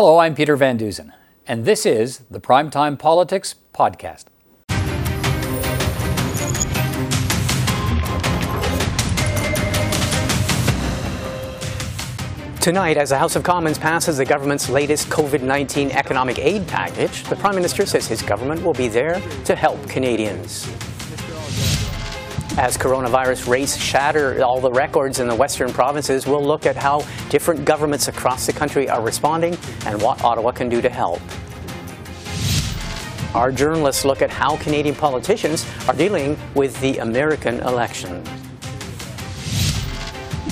Hello, I'm Peter Van Dusen, and this is the Primetime Politics Podcast. Tonight, as the House of Commons passes the government's latest COVID 19 economic aid package, the Prime Minister says his government will be there to help Canadians. As coronavirus rates shatter all the records in the western provinces, we'll look at how different governments across the country are responding and what Ottawa can do to help. Our journalists look at how Canadian politicians are dealing with the American election.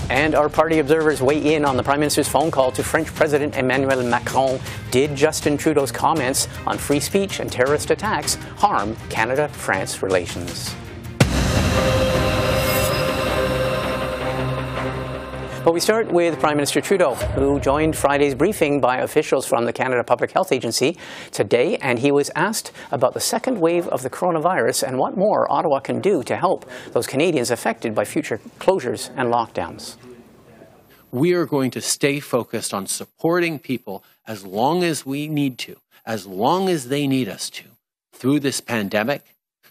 And our party observers weigh in on the Prime Minister's phone call to French President Emmanuel Macron. Did Justin Trudeau's comments on free speech and terrorist attacks harm Canada France relations? But we start with Prime Minister Trudeau, who joined Friday's briefing by officials from the Canada Public Health Agency today, and he was asked about the second wave of the coronavirus and what more Ottawa can do to help those Canadians affected by future closures and lockdowns. We are going to stay focused on supporting people as long as we need to, as long as they need us to, through this pandemic,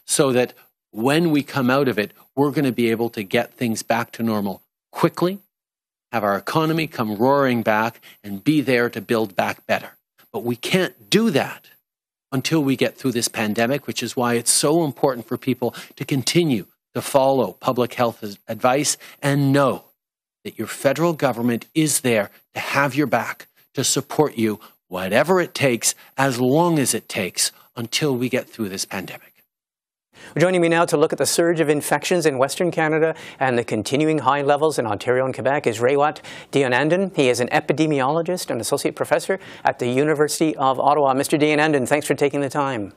so that when we come out of it, we're going to be able to get things back to normal quickly have our economy come roaring back and be there to build back better. But we can't do that until we get through this pandemic, which is why it's so important for people to continue to follow public health advice and know that your federal government is there to have your back, to support you, whatever it takes, as long as it takes, until we get through this pandemic. Joining me now to look at the surge of infections in Western Canada and the continuing high levels in Ontario and Quebec is Raywat Deonandan. He is an epidemiologist and associate professor at the University of Ottawa. Mr. Deonandan, thanks for taking the time.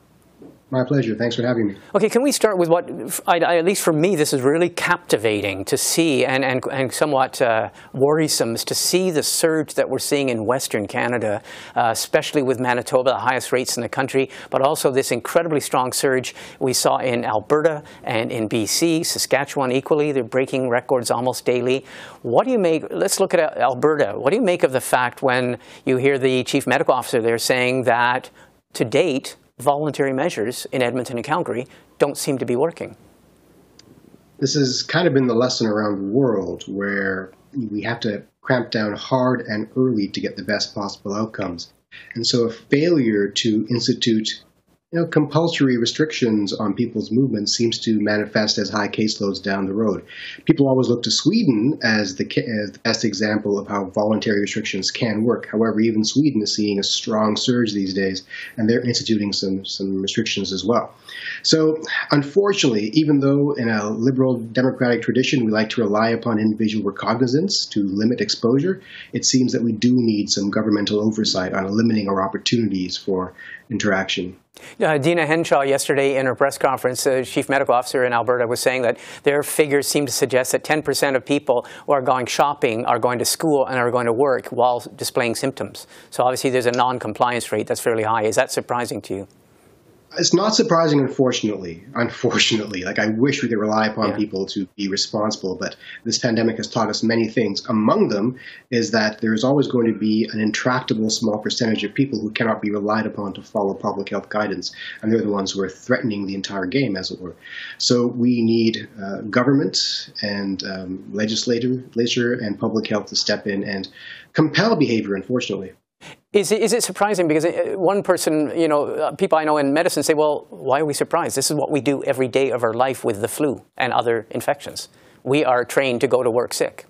My pleasure. Thanks for having me. Okay, can we start with what, I, I, at least for me, this is really captivating to see and, and, and somewhat uh, worrisome is to see the surge that we're seeing in Western Canada, uh, especially with Manitoba, the highest rates in the country, but also this incredibly strong surge we saw in Alberta and in BC, Saskatchewan equally. They're breaking records almost daily. What do you make, let's look at Alberta. What do you make of the fact when you hear the chief medical officer there saying that to date, voluntary measures in Edmonton and Calgary don't seem to be working. This has kind of been the lesson around the world where we have to cramp down hard and early to get the best possible outcomes. And so a failure to institute you know, compulsory restrictions on people's movement seems to manifest as high caseloads down the road. People always look to Sweden as the, as the best example of how voluntary restrictions can work. However, even Sweden is seeing a strong surge these days, and they're instituting some, some restrictions as well. So, unfortunately, even though in a liberal democratic tradition we like to rely upon individual recognizance to limit exposure, it seems that we do need some governmental oversight on limiting our opportunities for interaction. Uh, Deena Hinshaw yesterday in her press conference, the uh, chief medical officer in Alberta was saying that their figures seem to suggest that 10% of people who are going shopping are going to school and are going to work while displaying symptoms. So obviously there's a non-compliance rate that's fairly high. Is that surprising to you? It's not surprising, unfortunately. Unfortunately, like I wish we could rely upon yeah. people to be responsible, but this pandemic has taught us many things. Among them is that there is always going to be an intractable small percentage of people who cannot be relied upon to follow public health guidance, and they're the ones who are threatening the entire game, as it were. So we need uh, government and um, legislature and public health to step in and compel behavior. Unfortunately. Is it, is it surprising? Because uh, one person, you know, uh, people I know in medicine say, well, why are we surprised? This is what we do every day of our life with the flu and other infections. We are trained to go to work sick.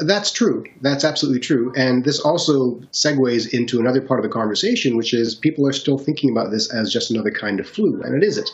That's true. That's absolutely true. And this also segues into another part of the conversation, which is people are still thinking about this as just another kind of flu, and it isn't.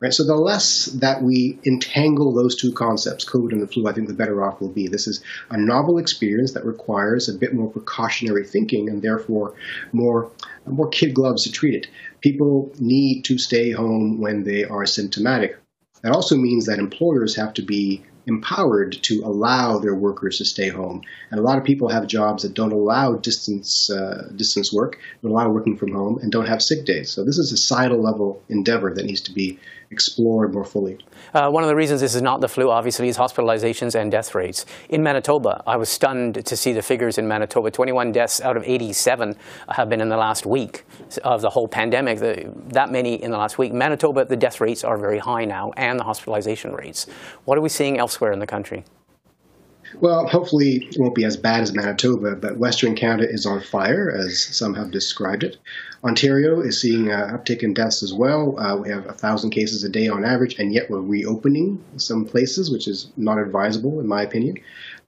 Right? So the less that we entangle those two concepts, COVID and the flu, I think the better off we'll be. This is a novel experience that requires a bit more precautionary thinking and therefore more more kid gloves to treat it. People need to stay home when they are symptomatic. That also means that employers have to be empowered to allow their workers to stay home. And a lot of people have jobs that don't allow distance uh, distance work, don't allow working from home, and don't have sick days. So this is a societal level endeavor that needs to be explored more fully. Uh, one of the reasons this is not the flu, obviously, is hospitalizations and death rates. In Manitoba, I was stunned to see the figures in Manitoba. 21 deaths out of 87 have been in the last week of the whole pandemic. The, that many in the last week. Manitoba, the death rates are very high now, and the hospitalization rates. What are we seeing elsewhere in the country? Well, hopefully it won't be as bad as Manitoba, but Western Canada is on fire, as some have described it. Ontario is seeing an uptick in deaths as well. Uh, we have a thousand cases a day on average, and yet we're reopening some places, which is not advisable, in my opinion.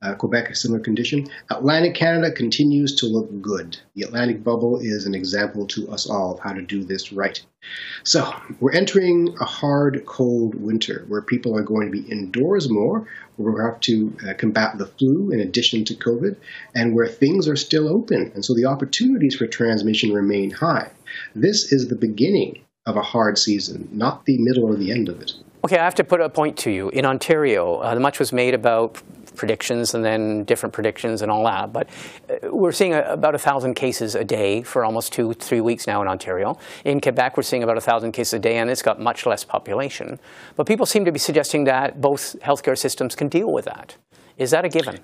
Uh, Quebec, a similar condition. Atlantic Canada continues to look good. The Atlantic bubble is an example to us all of how to do this right. So, we're entering a hard, cold winter where people are going to be indoors more, where we have to uh, combat the flu in addition to COVID, and where things are still open. And so the opportunities for transmission remain high. This is the beginning of a hard season, not the middle or the end of it. Okay, I have to put a point to you. In Ontario, uh, much was made about predictions and then different predictions and all that. But uh, we're seeing a, about 1,000 cases a day for almost two, three weeks now in Ontario. In Quebec, we're seeing about 1,000 cases a day, and it's got much less population. But people seem to be suggesting that both healthcare systems can deal with that. Is that a given?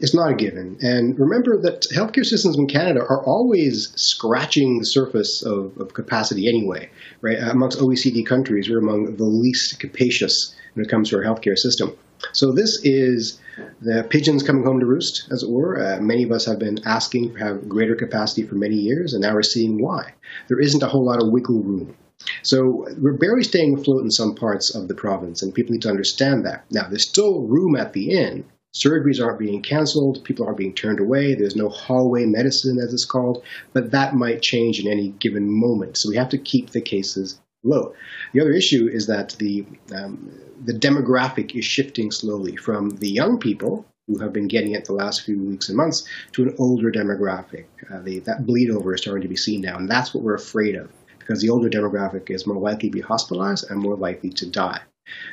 It's not a given. And remember that healthcare systems in Canada are always scratching the surface of, of capacity anyway, right? Amongst OECD countries, we're among the least capacious when it comes to our healthcare system. So this is the pigeons coming home to roost, as it were. Uh, many of us have been asking to have greater capacity for many years, and now we're seeing why. There isn't a whole lot of wiggle room. So we're barely staying afloat in some parts of the province, and people need to understand that. Now, there's still room at the inn. Surgeries aren't being canceled, people aren't being turned away, there's no hallway medicine, as it's called, but that might change in any given moment. So we have to keep the cases low. The other issue is that the um, the demographic is shifting slowly from the young people who have been getting it the last few weeks and months to an older demographic. Uh, the, that bleed over is starting to be seen now, and that's what we're afraid of because the older demographic is more likely to be hospitalized and more likely to die.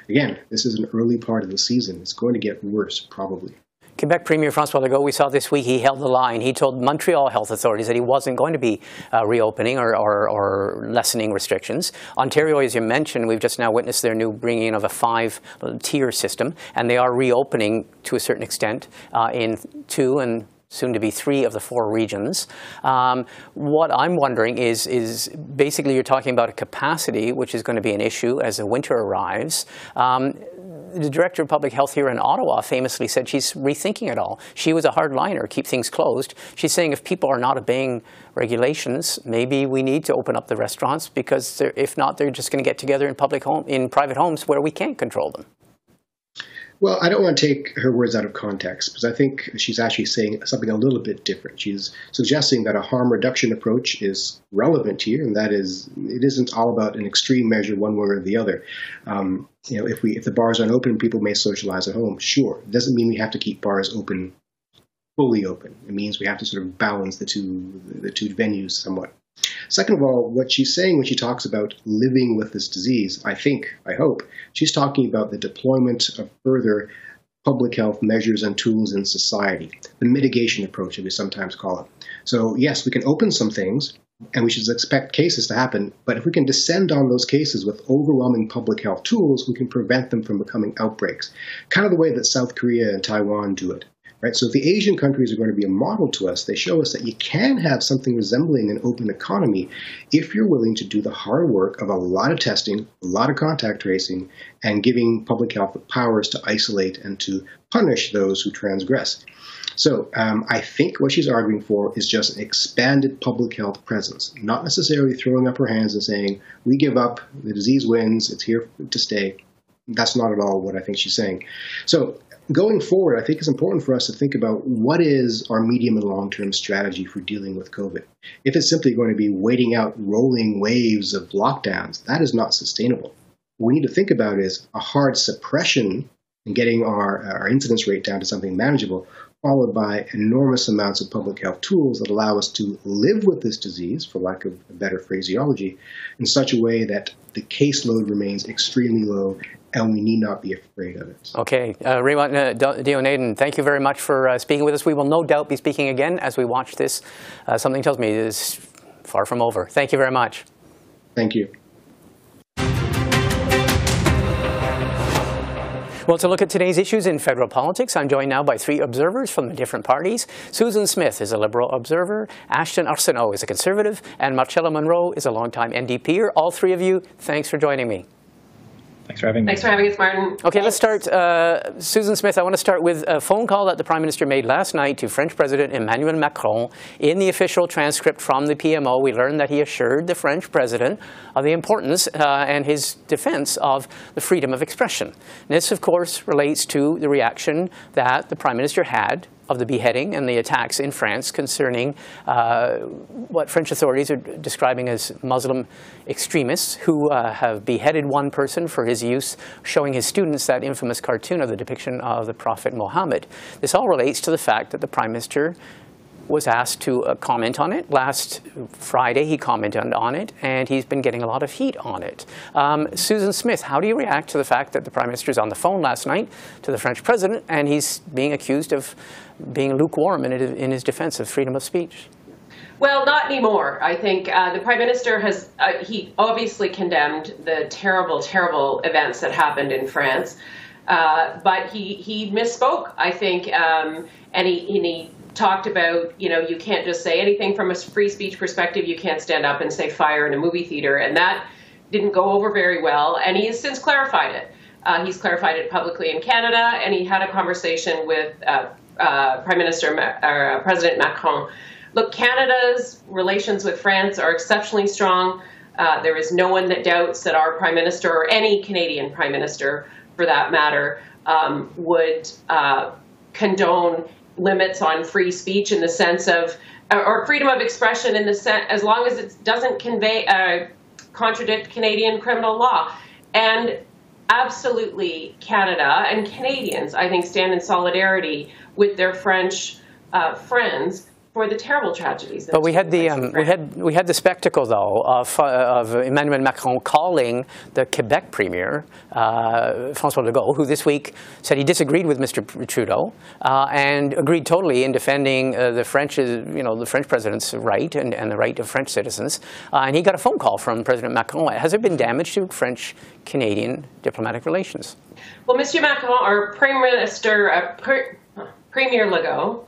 Again, this is an early part of the season. It's going to get worse, probably. Quebec Premier Francois Legault, we saw this week, he held the line. He told Montreal health authorities that he wasn't going to be uh, reopening or, or, or, lessening restrictions. Ontario, as you mentioned, we've just now witnessed their new bringing in of a five-tier system, and they are reopening to a certain extent uh, in two and soon to be three of the four regions. Um, what I'm wondering is, is basically you're talking about a capacity, which is going to be an issue as the winter arrives. Um, the director of public health here in Ottawa famously said she's rethinking it all. She was a hardliner, keep things closed. She's saying if people are not obeying regulations, maybe we need to open up the restaurants because if not, they're just going to get together in public home, in private homes where we can't control them. Well, I don't want to take her words out of context because I think she's actually saying something a little bit different. She's suggesting that a harm reduction approach is relevant here, and that is it isn't all about an extreme measure one way or the other. Um, you know, if we if the bars aren't open, people may socialize at home. Sure, it doesn't mean we have to keep bars open fully open. It means we have to sort of balance the two the two venues somewhat. Second of all, what she's saying when she talks about living with this disease, I think, I hope, she's talking about the deployment of further public health measures and tools in society, the mitigation approach, as we sometimes call it. So, yes, we can open some things, and we should expect cases to happen, but if we can descend on those cases with overwhelming public health tools, we can prevent them from becoming outbreaks. Kind of the way that South Korea and Taiwan do it. Right? So if the Asian countries are going to be a model to us, they show us that you can have something resembling an open economy if you're willing to do the hard work of a lot of testing, a lot of contact tracing, and giving public health powers to isolate and to punish those who transgress. So um, I think what she's arguing for is just an expanded public health presence, not necessarily throwing up her hands and saying, we give up, the disease wins, it's here to stay. That's not at all what I think she's saying. So going forward, I think it's important for us to think about what is our medium and long term strategy for dealing with COVID. If it's simply going to be waiting out rolling waves of lockdowns, that is not sustainable. What we need to think about is a hard suppression and getting our, our incidence rate down to something manageable, followed by enormous amounts of public health tools that allow us to live with this disease, for lack of a better phraseology, in such a way that the caseload remains extremely low and we need not be afraid of it. Okay. Uh, Raymond uh, Deonandan, thank you very much for uh, speaking with us. We will no doubt be speaking again as we watch this. Uh, something tells me it is far from over. Thank you very much. Thank you. Well, to look at today's issues in federal politics, I'm joined now by three observers from the different parties. Susan Smith is a Liberal observer, Ashton Arsenault is a Conservative, and Marcella Munro is a longtime NDPer. All three of you, thanks for joining me. Thanks for having me. Thanks for having us, Martin. Okay, let's start. Uh, Susan Smith, I want to start with a phone call that the Prime Minister made last night to French President Emmanuel Macron. In the official transcript from the PMO, we learned that he assured the French President of the importance uh, and his defense of the freedom of expression. This, of course, relates to the reaction that the Prime Minister had of the beheading and the attacks in France concerning uh, what French authorities are describing as Muslim extremists who uh, have beheaded one person for his use, showing his students that infamous cartoon of the depiction of the Prophet Muhammad. This all relates to the fact that the Prime Minister was asked to uh, comment on it. Last Friday, he commented on it, and he's been getting a lot of heat on it. Um, Susan Smith, how do you react to the fact that the Prime Minister is on the phone last night to the French President, and he's being accused of being lukewarm in, in his defense of freedom of speech? Well, not anymore. I think uh, the Prime Minister has, uh, he obviously condemned the terrible, terrible events that happened in France. Uh, but he, he misspoke, I think, um, and, he, and he talked about, you know, you can't just say anything from a free speech perspective. You can't stand up and say fire in a movie theater. And that didn't go over very well. And he has since clarified it. Uh, he's clarified it publicly in Canada, and he had a conversation with uh, Prime Minister or uh, President Macron. Look, Canada's relations with France are exceptionally strong. Uh, there is no one that doubts that our Prime Minister, or any Canadian Prime Minister for that matter, um, would uh, condone limits on free speech in the sense of, or freedom of expression in the sense, as long as it doesn't convey, uh, contradict Canadian criminal law. And absolutely, Canada and Canadians, I think, stand in solidarity with their French uh, friends for the terrible tragedies. But we had the um, we had we had the spectacle though of, uh, of Emmanuel Macron calling the Quebec premier uh, François Legault, who this week said he disagreed with Mr. Trudeau uh, and agreed totally in defending uh, the French you know the French president's right and, and the right of French citizens. Uh, and he got a phone call from President Macron. Has there been damage to French Canadian diplomatic relations? Well, Mr. Macron, our Prime Minister, uh, Premier Legault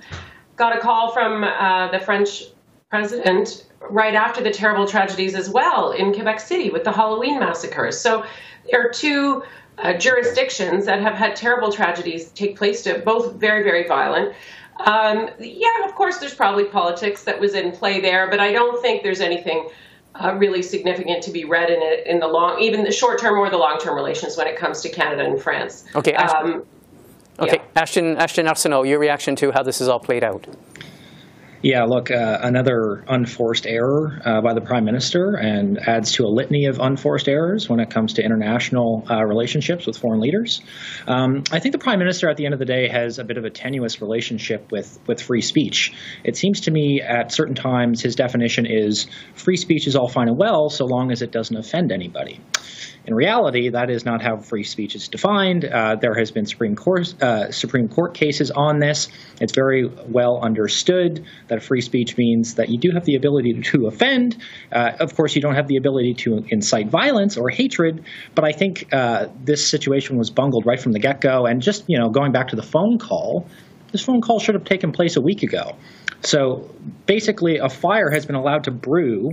got a call from uh, the French president right after the terrible tragedies as well in Quebec City with the Halloween massacres. So there are two uh, jurisdictions that have had terrible tragedies take place, to both very, very violent. Um, yeah, of course, there's probably politics that was in play there, but I don't think there's anything uh, really significant to be read in it in the long, even the short term or the long term relations when it comes to Canada and France. Okay. Um, Okay, yeah. Ashton, Ashton Arsenault, your reaction to how this is all played out. Yeah, look, uh, another unforced error uh, by the prime minister and adds to a litany of unforced errors when it comes to international uh, relationships with foreign leaders. Um, I think the prime minister, at the end of the day, has a bit of a tenuous relationship with, with free speech. It seems to me at certain times his definition is free speech is all fine and well so long as it doesn't offend anybody. In reality, that is not how free speech is defined. Uh, there has been Supreme Court uh, Supreme Court cases on this. It's very well understood that free speech means that you do have the ability to offend. Uh, of course, you don't have the ability to incite violence or hatred. But I think uh, this situation was bungled right from the get-go. And just you know, going back to the phone call, this phone call should have taken place a week ago. So basically, a fire has been allowed to brew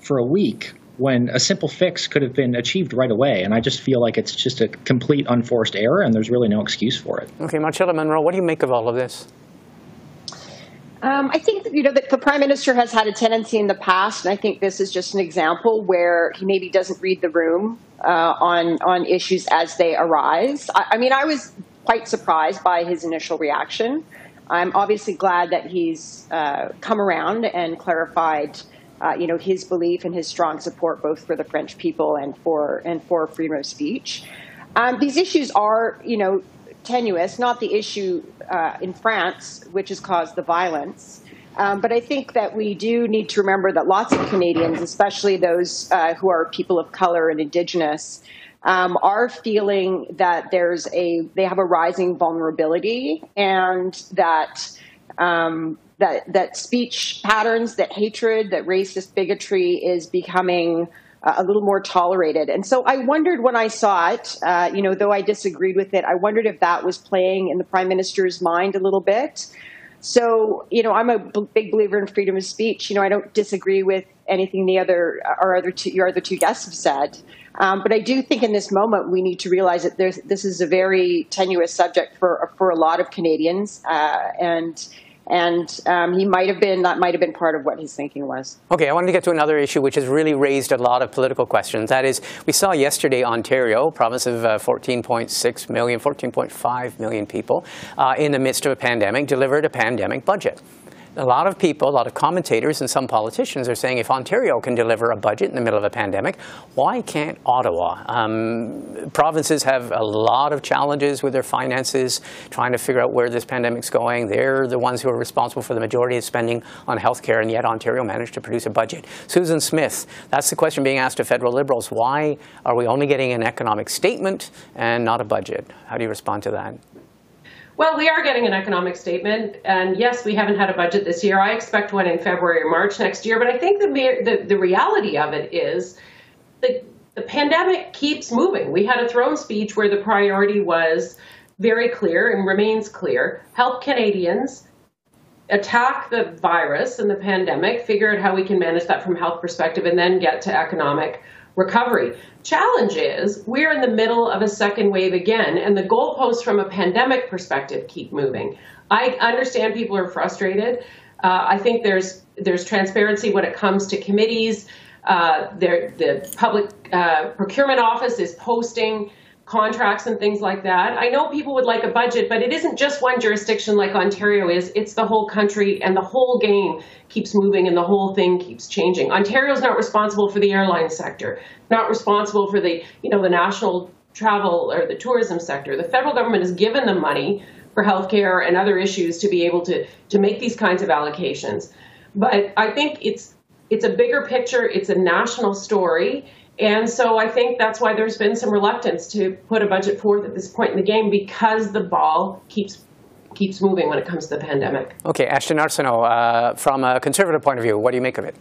for a week when a simple fix could have been achieved right away. And I just feel like it's just a complete unforced error, and there's really no excuse for it. Okay, Marcella Munro, what do you make of all of this? Um, I think you know that the prime minister has had a tendency in the past, and I think this is just an example where he maybe doesn't read the room uh, on on issues as they arise. I, I mean, I was quite surprised by his initial reaction. I'm obviously glad that he's uh, come around and clarified uh, you know, his belief and his strong support both for the French people and for and for freedom of speech. Um, these issues are, you know, tenuous. Not the issue uh, in France, which has caused the violence. Um, but I think that we do need to remember that lots of Canadians, especially those uh, who are people of color and Indigenous, um, are feeling that there's a they have a rising vulnerability and that um, that that speech patterns, that hatred, that racist bigotry is becoming uh, a little more tolerated. And so I wondered when I saw it, uh, you know, though I disagreed with it, I wondered if that was playing in the prime minister's mind a little bit. So, you know, I'm a big believer in freedom of speech. You know, I don't disagree with anything the other, our other two, your other two guests have said. Um, but I do think in this moment we need to realize that this is a very tenuous subject for for a lot of Canadians, uh, and and um, he might have been that might have been part of what his thinking was. Okay, I wanted to get to another issue which has really raised a lot of political questions. That is, we saw yesterday Ontario, province of uh, 14.6 million, 14.5 million people, uh, in the midst of a pandemic, delivered a pandemic budget a lot of people, a lot of commentators, and some politicians are saying if Ontario can deliver a budget in the middle of a pandemic, why can't Ottawa? Um, provinces have a lot of challenges with their finances, trying to figure out where this pandemic's going. They're the ones who are responsible for the majority of spending on health care, and yet Ontario managed to produce a budget. Susan Smith, that's the question being asked of federal Liberals. Why are we only getting an economic statement and not a budget? How do you respond to that? Well, we are getting an economic statement, and yes, we haven't had a budget this year. I expect one in February or March next year. But I think the the, the reality of it is the the pandemic keeps moving. We had a throne speech where the priority was very clear and remains clear: help Canadians attack the virus and the pandemic, figure out how we can manage that from a health perspective, and then get to economic recovery. Challenge is we're in the middle of a second wave again, and the goalposts from a pandemic perspective keep moving. I understand people are frustrated. Uh, I think there's there's transparency when it comes to committees. Uh, the public uh, procurement office is posting contracts and things like that. I know people would like a budget, but it isn't just one jurisdiction like Ontario is. It's the whole country, and the whole game keeps moving, and the whole thing keeps changing. Ontario's not responsible for the airline sector, not responsible for the you know the national travel or the tourism sector. The federal government has given them money for healthcare and other issues to be able to to make these kinds of allocations. But I think it's it's a bigger picture. It's a national story and so I think that's why there's been some reluctance to put a budget forth at this point in the game because the ball keeps keeps moving when it comes to the pandemic. Okay, Ashton Arsenault, uh, from a conservative point of view, what do you make of it?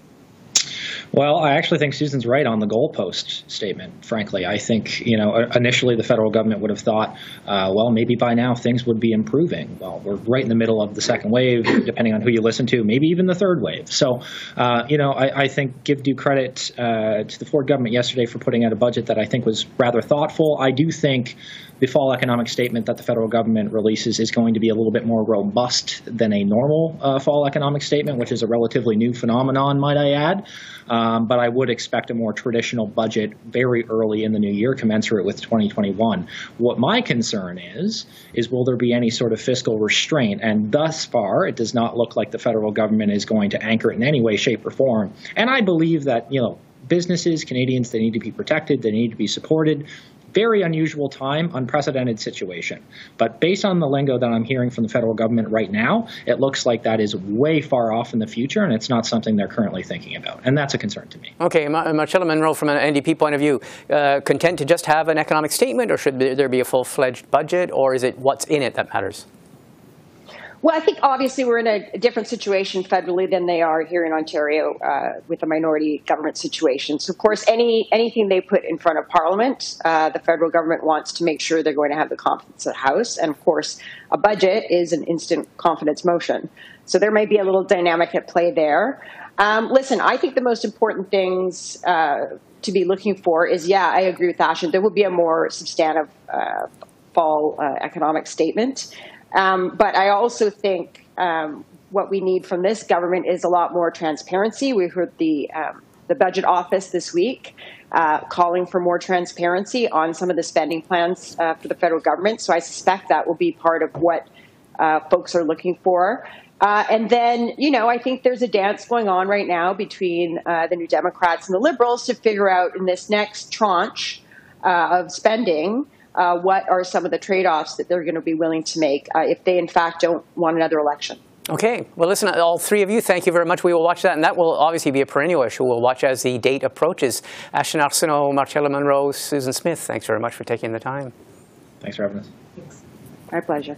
Well, I actually think Susan's right on the goalpost statement. Frankly, I think you know initially the federal government would have thought, uh, well, maybe by now things would be improving. Well, we're right in the middle of the second wave, depending on who you listen to, maybe even the third wave. So, uh, you know, I, I, think give due credit uh, to the Ford government yesterday for putting out a budget that I think was rather thoughtful. I do think the fall economic statement that the federal government releases is going to be a little bit more robust than a normal uh, fall economic statement, which is a relatively new phenomenon, might I add. Um, but I would expect a more traditional budget very early in the new year, commensurate with 2021. What my concern is, is will there be any sort of fiscal restraint? And thus far, it does not look like the federal government is going to anchor it in any way, shape, or form. And I believe that, you know, businesses, Canadians, they need to be protected, they need to be supported very unusual time, unprecedented situation. But based on the lingo that I'm hearing from the federal government right now, it looks like that is way far off in the future, and it's not something they're currently thinking about. And that's a concern to me. Okay, Marcella Munro, from an NDP point of view, uh, content to just have an economic statement, or should there be a full fledged budget, or is it what's in it that matters? Well, I think obviously we're in a different situation federally than they are here in Ontario uh, with a minority government situation. So, of course, any anything they put in front of Parliament, uh, the federal government wants to make sure they're going to have the confidence of the House. And of course, a budget is an instant confidence motion. So there may be a little dynamic at play there. Um, listen, I think the most important things uh, to be looking for is, yeah, I agree with Ashton. There will be a more substantive uh, fall uh, economic statement. Um, but I also think um, what we need from this government is a lot more transparency. We heard the um, the budget office this week uh, calling for more transparency on some of the spending plans uh, for the federal government. So I suspect that will be part of what uh, folks are looking for. Uh, and then, you know, I think there's a dance going on right now between uh, the New Democrats and the Liberals to figure out in this next tranche uh, of spending uh, what are some of the trade offs that they're going to be willing to make uh, if they, in fact, don't want another election. Okay. Well, listen, all three of you, thank you very much. We will watch that, and that will obviously be a perennial issue. We'll watch as the date approaches. Ashton Arsenault, Marcella Munro, Susan Smith, thanks very much for taking the time. Thanks for having us. Thanks. My pleasure.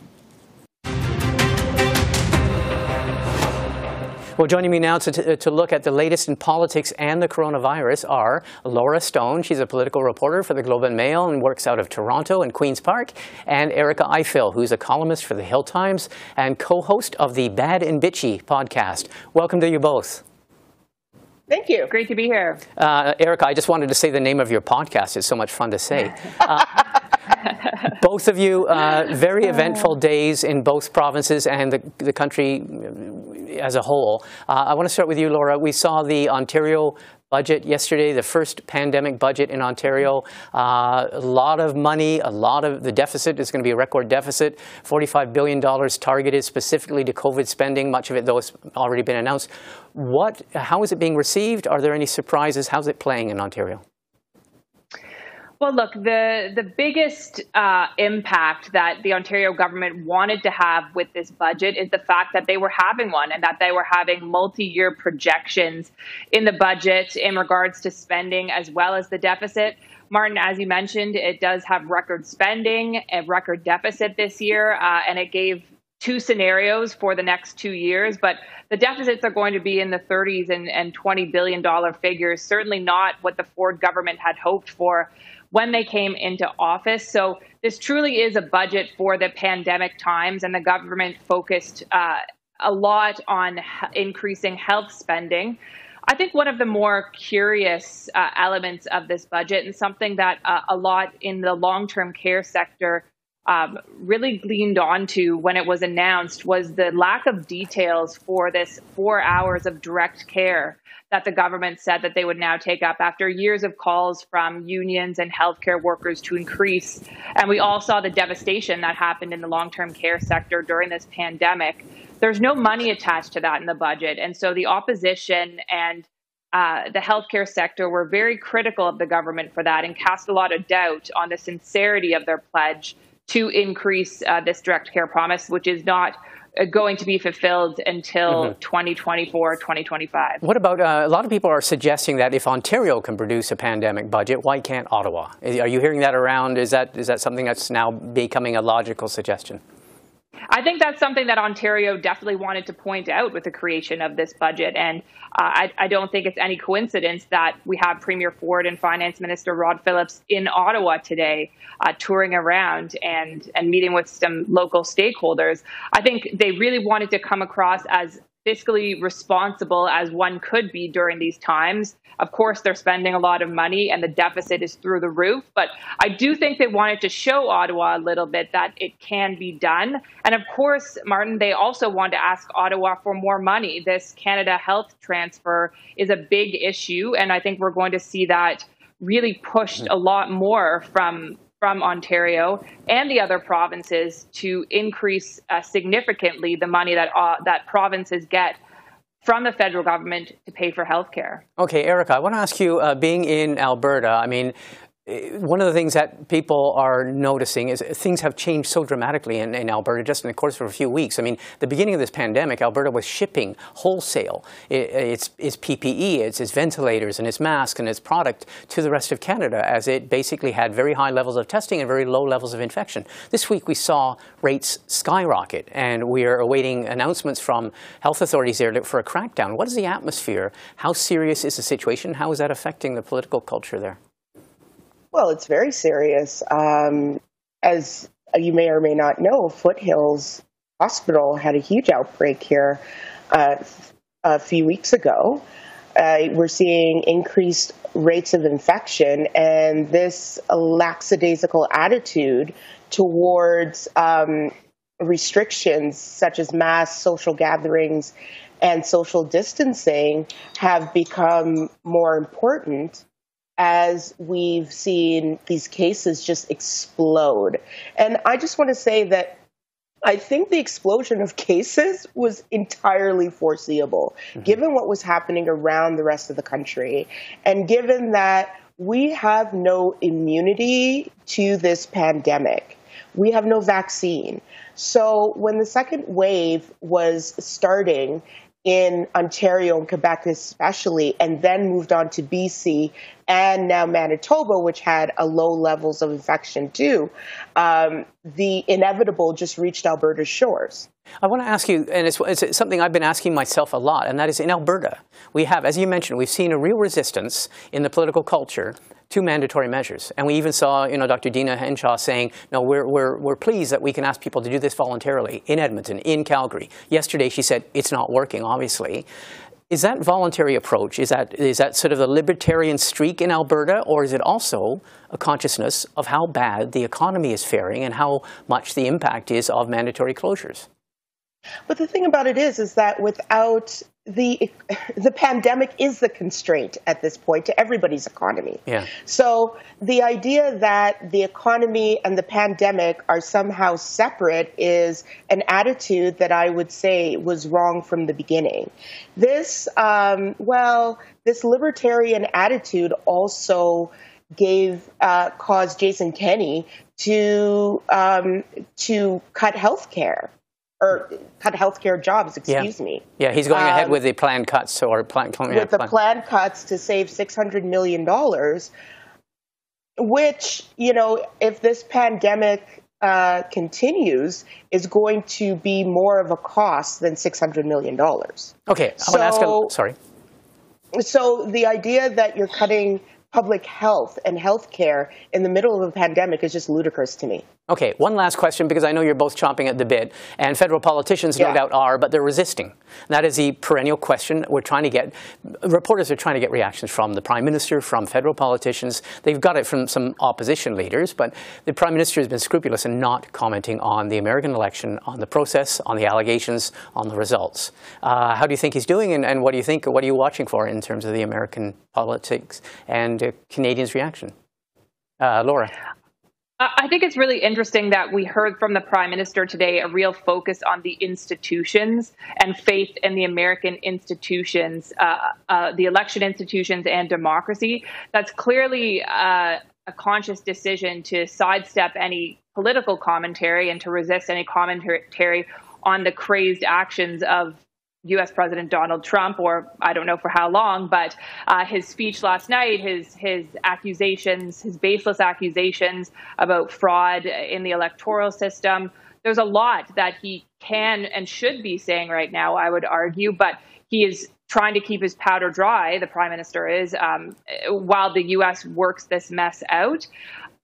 Well, joining me now to, to look at the latest in politics and the coronavirus are Laura Stone. She's a political reporter for the Globe and Mail and works out of Toronto and Queen's Park, and Erica Ifill, who's a columnist for the Hill Times and co-host of the Bad and Bitchy podcast. Welcome to you both. Thank you. Great to be here. Uh, Erica, I just wanted to say the name of your podcast. It's so much fun to say. Uh, both of you, uh, very eventful days in both provinces and the, the country as a whole. Uh, I want to start with you, Laura. We saw the Ontario budget yesterday, the first pandemic budget in Ontario. Uh, a lot of money, a lot of the deficit is going to be a record deficit. $45 billion targeted specifically to COVID spending, much of it, though, has already been announced. What, how is it being received? Are there any surprises? How's it playing in Ontario? Well, look, the the biggest uh, impact that the Ontario government wanted to have with this budget is the fact that they were having one and that they were having multi-year projections in the budget in regards to spending as well as the deficit. Martin, as you mentioned, it does have record spending, a record deficit this year, uh, and it gave two scenarios for the next two years, but the deficits are going to be in the 30s and, and 20 billion dollar figures. Certainly not what the Ford government had hoped for when they came into office. So this truly is a budget for the pandemic times, and the government focused uh, a lot on increasing health spending. I think one of the more curious uh, elements of this budget, and something that uh, a lot in the long term care sector um, really gleaned onto when it was announced, was the lack of details for this four hours of direct care that the government said that they would now take up after years of calls from unions and healthcare workers to increase. And we all saw the devastation that happened in the long term care sector during this pandemic. There's no money attached to that in the budget. And so the opposition and uh, the healthcare sector were very critical of the government for that and cast a lot of doubt on the sincerity of their pledge to increase uh, this direct care promise, which is not uh, going to be fulfilled until mm-hmm. 2024, 2025. What about uh, a lot of people are suggesting that if Ontario can produce a pandemic budget, why can't Ottawa? Are you hearing that around? Is that is that something that's now becoming a logical suggestion? I think that's something that Ontario definitely wanted to point out with the creation of this budget. And uh, I, I, don't think it's any coincidence that we have Premier Ford and Finance Minister Rod Phillips in Ottawa today, uh, touring around and, and meeting with some local stakeholders. I think they really wanted to come across as fiscally responsible as one could be during these times. Of course, they're spending a lot of money and the deficit is through the roof, but I do think they wanted to show Ottawa a little bit that it can be done. And of course, Martin, they also want to ask Ottawa for more money. This Canada Health transfer is a big issue, and I think we're going to see that really pushed a lot more from from Ontario and the other provinces to increase uh, significantly the money that uh, that provinces get from the federal government to pay for health care. Okay, Erica, I want to ask you, uh, being in Alberta, I mean, one of the things that people are noticing is things have changed so dramatically in, in, Alberta just in the course of a few weeks. I mean, the beginning of this pandemic, Alberta was shipping wholesale it, its, its PPE, its, its ventilators, and its masks and its product to the rest of Canada as it basically had very high levels of testing and very low levels of infection. This week we saw rates skyrocket, and we are awaiting announcements from health authorities there for a crackdown. What is the atmosphere? How serious is the situation? How is that affecting the political culture there? Well, it's very serious. Um, as you may or may not know, Foothills Hospital had a huge outbreak here uh, a few weeks ago. Uh, we're seeing increased rates of infection, and this lackadaisical attitude towards um, restrictions such as mass social gatherings and social distancing have become more important as we've seen these cases just explode. And I just want to say that I think the explosion of cases was entirely foreseeable, mm-hmm. given what was happening around the rest of the country, and given that we have no immunity to this pandemic. We have no vaccine. So when the second wave was starting in Ontario and Quebec, especially, and then moved on to BC and now Manitoba, which had a low levels of infection too. Um, the inevitable just reached Alberta's shores. I want to ask you, and it's, it's, something I've been asking myself a lot, and that is in Alberta, we have, as you mentioned, we've seen a real resistance in the political culture to mandatory measures. And we even saw, you know, Dr. Deena Hinshaw saying, no, we're, we're, we're pleased that we can ask people to do this voluntarily in Edmonton, in Calgary. Yesterday she said, it's not working, obviously. Is that voluntary approach? Is that, is that sort of the libertarian streak in Alberta, or is it also a consciousness of how bad the economy is faring and how much the impact is of mandatory closures? But the thing about it is, is that without the the pandemic is the constraint at this point to everybody's economy. Yeah. So the idea that the economy and the pandemic are somehow separate is an attitude that I would say was wrong from the beginning. This, um, well, this libertarian attitude also gave uh, caused Jason Kenney to um, to cut health care or cut healthcare jobs, excuse yeah. me. Yeah, he's going um, ahead with the planned cuts or plan, with yeah, the plan. planned cuts to save $600 million, which, you know, if this pandemic uh, continues, is going to be more of a cost than $600 million. Okay, I so, ask a, sorry. So the idea that you're cutting public health and healthcare in the middle of a pandemic is just ludicrous to me. Okay, one last question because I know you're both chomping at the bit, and federal politicians no doubt are, but they're resisting. That is the perennial question we're trying to get. Reporters are trying to get reactions from the Prime Minister, from federal politicians. They've got it from some opposition leaders, but the Prime Minister has been scrupulous in not commenting on the American election, on the process, on the allegations, on the results. Uh, how do you think he's doing, and, and what do you think, what are you watching for in terms of the American politics and uh, Canadians' reaction? Uh, Laura. I think it's really interesting that we heard from the prime minister today a real focus on the institutions and faith in the American institutions, uh, uh, the election institutions, and democracy. That's clearly uh, a conscious decision to sidestep any political commentary and to resist any commentary on the crazed actions of U.S. President Donald Trump, or I don't know for how long, but uh, his speech last night, his his accusations, his baseless accusations about fraud in the electoral system. There's a lot that he can and should be saying right now. I would argue, but he is trying to keep his powder dry. The prime minister is um, while the U.S. works this mess out.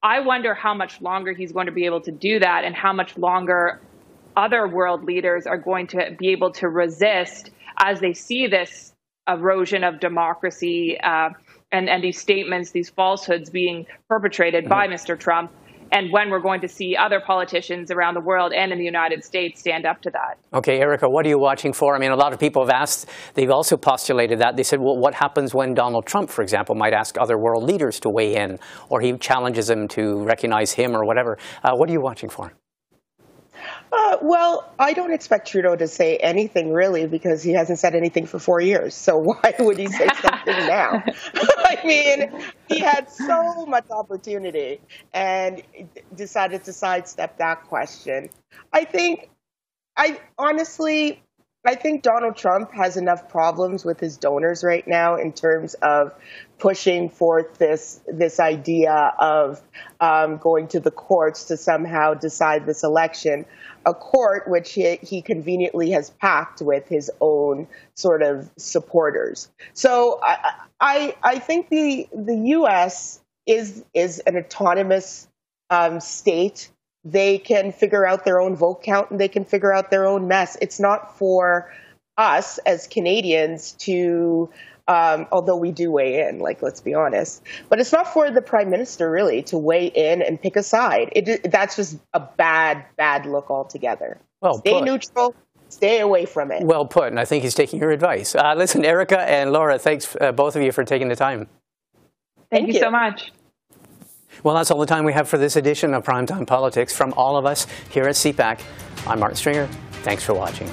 I wonder how much longer he's going to be able to do that, and how much longer other world leaders are going to be able to resist as they see this erosion of democracy uh, and, and these statements, these falsehoods being perpetrated mm-hmm. by Mr. Trump and when we're going to see other politicians around the world and in the United States stand up to that. Okay, Erica, what are you watching for? I mean, a lot of people have asked, they've also postulated that. They said, well, what happens when Donald Trump, for example, might ask other world leaders to weigh in, or he challenges them to recognize him or whatever? Uh, what are you watching for? Uh, well, I don't expect Trudeau to say anything really because he hasn't said anything for four years. So why would he say something now? I mean, he had so much opportunity and decided to sidestep that question. I think, I honestly, I think Donald Trump has enough problems with his donors right now in terms of pushing forth this this idea of um, going to the courts to somehow decide this election, a court which he, he conveniently has packed with his own sort of supporters. So I I, I think the the U.S. is is an autonomous um, state they can figure out their own vote count and they can figure out their own mess. It's not for us as Canadians to, um, although we do weigh in, like let's be honest, but it's not for the prime minister really to weigh in and pick a side. It, that's just a bad, bad look altogether. Well, stay put. neutral. Stay away from it. Well put, and I think he's taking your advice. Uh, listen, Erica and Laura, thanks uh, both of you for taking the time. Thank, Thank you, you so much. Well, that's all the time we have for this edition of Primetime Politics. From all of us here at CPAC, I'm Martin Stringer. Thanks for watching.